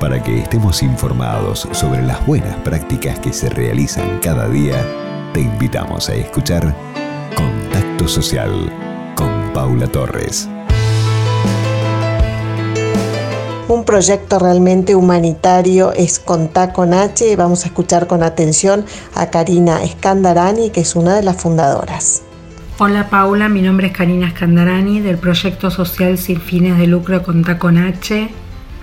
Para que estemos informados sobre las buenas prácticas que se realizan cada día, te invitamos a escuchar Contacto Social con Paula Torres. Un proyecto realmente humanitario es Contá con H. Vamos a escuchar con atención a Karina Escandarani, que es una de las fundadoras. Hola Paula, mi nombre es Karina Escandarani del proyecto social sin fines de lucro Contá con H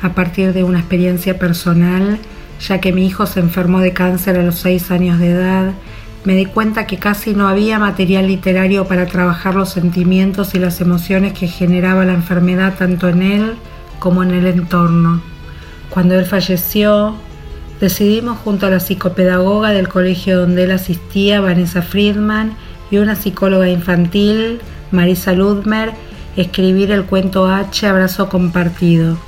a partir de una experiencia personal, ya que mi hijo se enfermó de cáncer a los 6 años de edad, me di cuenta que casi no había material literario para trabajar los sentimientos y las emociones que generaba la enfermedad tanto en él como en el entorno. Cuando él falleció, decidimos junto a la psicopedagoga del colegio donde él asistía, Vanessa Friedman, y una psicóloga infantil, Marisa Ludmer, escribir el cuento H, Abrazo Compartido.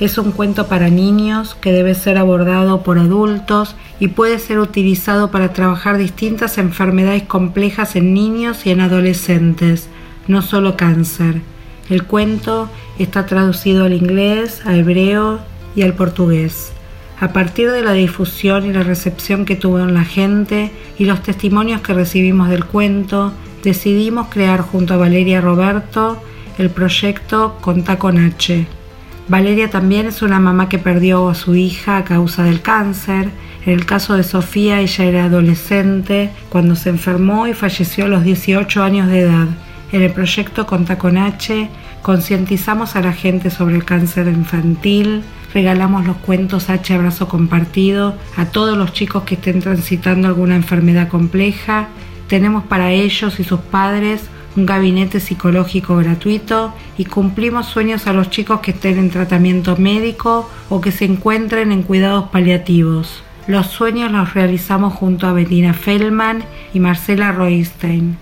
Es un cuento para niños que debe ser abordado por adultos y puede ser utilizado para trabajar distintas enfermedades complejas en niños y en adolescentes, no solo cáncer. El cuento está traducido al inglés, al hebreo y al portugués. A partir de la difusión y la recepción que tuvo en la gente y los testimonios que recibimos del cuento, decidimos crear junto a Valeria Roberto el proyecto Conta con H Valeria también es una mamá que perdió a su hija a causa del cáncer. En el caso de Sofía, ella era adolescente cuando se enfermó y falleció a los 18 años de edad. En el proyecto Conta con H concientizamos a la gente sobre el cáncer infantil, regalamos los cuentos H Abrazo Compartido a todos los chicos que estén transitando alguna enfermedad compleja. Tenemos para ellos y sus padres un gabinete psicológico gratuito y cumplimos sueños a los chicos que estén en tratamiento médico o que se encuentren en cuidados paliativos. Los sueños los realizamos junto a Bettina Feldman y Marcela Roystein.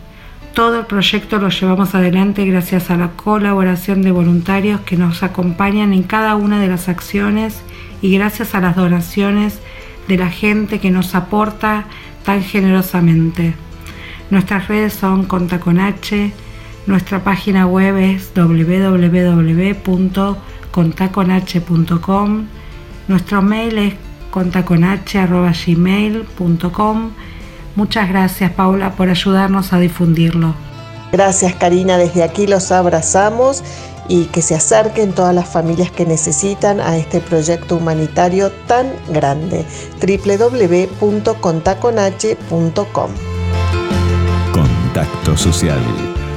Todo el proyecto lo llevamos adelante gracias a la colaboración de voluntarios que nos acompañan en cada una de las acciones y gracias a las donaciones de la gente que nos aporta tan generosamente. Nuestras redes son Contaconh, nuestra página web es www.contaconh.com, nuestro mail es contaconh.gmail.com. Muchas gracias Paula por ayudarnos a difundirlo. Gracias Karina, desde aquí los abrazamos y que se acerquen todas las familias que necesitan a este proyecto humanitario tan grande. www.contaconh.com social.